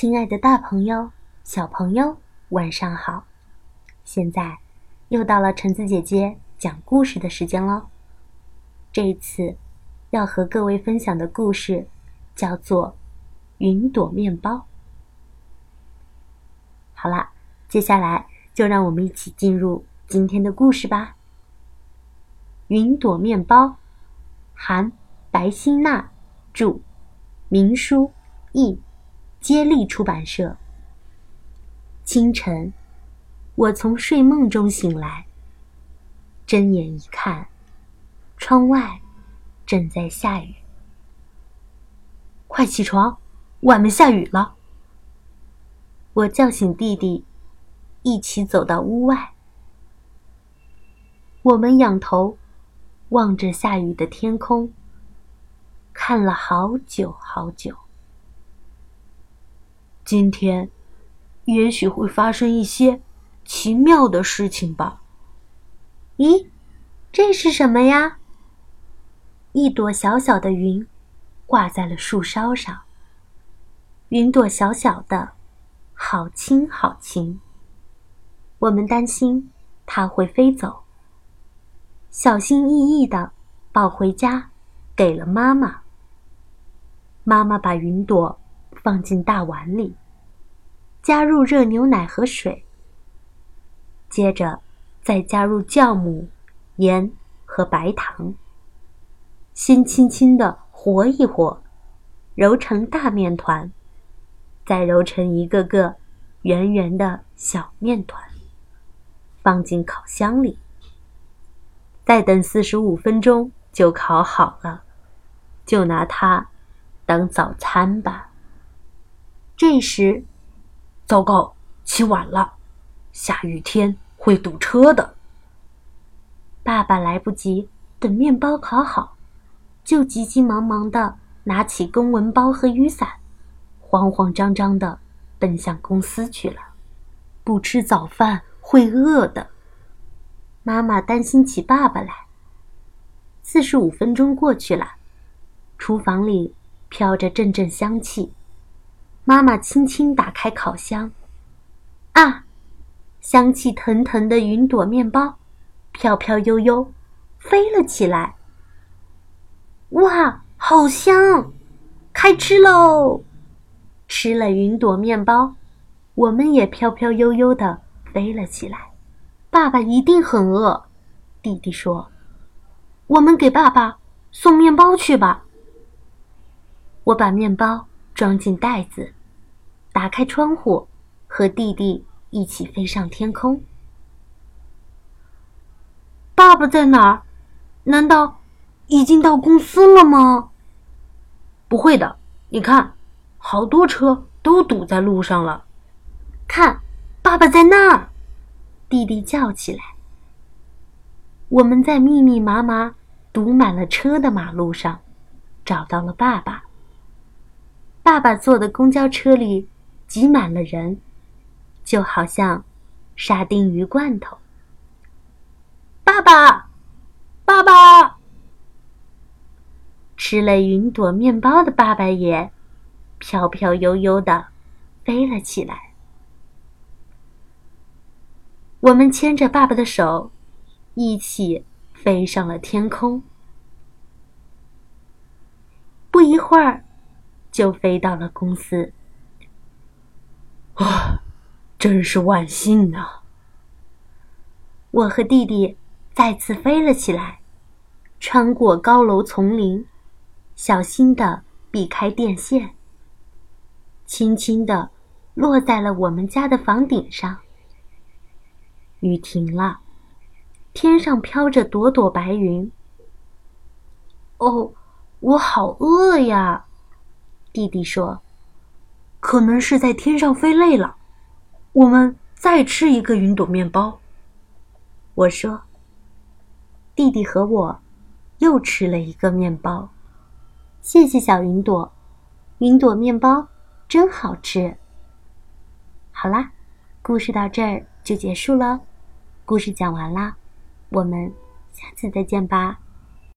亲爱的，大朋友、小朋友，晚上好！现在又到了橙子姐姐讲故事的时间喽。这一次要和各位分享的故事叫做《云朵面包》。好啦，接下来就让我们一起进入今天的故事吧。《云朵面包》，韩白欣娜著，明书译。接力出版社。清晨，我从睡梦中醒来，睁眼一看，窗外正在下雨。快起床，外面下雨了！我叫醒弟弟，一起走到屋外。我们仰头望着下雨的天空，看了好久好久。今天，也许会发生一些奇妙的事情吧。咦，这是什么呀？一朵小小的云，挂在了树梢上。云朵小小的，好轻好轻。我们担心它会飞走，小心翼翼的抱回家，给了妈妈。妈妈把云朵。放进大碗里，加入热牛奶和水，接着再加入酵母、盐和白糖。先轻轻的和一和，揉成大面团，再揉成一个个圆圆的小面团，放进烤箱里。再等四十五分钟就烤好了，就拿它当早餐吧。这时，糟糕，起晚了，下雨天会堵车的。爸爸来不及等面包烤好，就急急忙忙的拿起公文包和雨伞，慌慌张张的奔向公司去了。不吃早饭会饿的，妈妈担心起爸爸来。四十五分钟过去了，厨房里飘着阵阵香气。妈妈轻轻打开烤箱，啊，香气腾腾的云朵面包，飘飘悠悠，飞了起来。哇，好香！开吃喽！吃了云朵面包，我们也飘飘悠悠的飞了起来。爸爸一定很饿，弟弟说：“我们给爸爸送面包去吧。”我把面包装进袋子。打开窗户，和弟弟一起飞上天空。爸爸在哪儿？难道已经到公司了吗？不会的，你看，好多车都堵在路上了。看，爸爸在那儿！弟弟叫起来。我们在密密麻麻、堵满了车的马路上，找到了爸爸。爸爸坐的公交车里。挤满了人，就好像沙丁鱼罐头。爸爸，爸爸，吃了云朵面包的爸爸也飘飘悠悠的飞了起来。我们牵着爸爸的手，一起飞上了天空。不一会儿，就飞到了公司。啊，真是万幸啊！我和弟弟再次飞了起来，穿过高楼丛林，小心的避开电线，轻轻的落在了我们家的房顶上。雨停了，天上飘着朵朵白云。哦，我好饿呀！弟弟说。可能是在天上飞累了，我们再吃一个云朵面包。我说：“弟弟和我又吃了一个面包，谢谢小云朵，云朵面包真好吃。”好啦，故事到这儿就结束了，故事讲完啦，我们下次再见吧。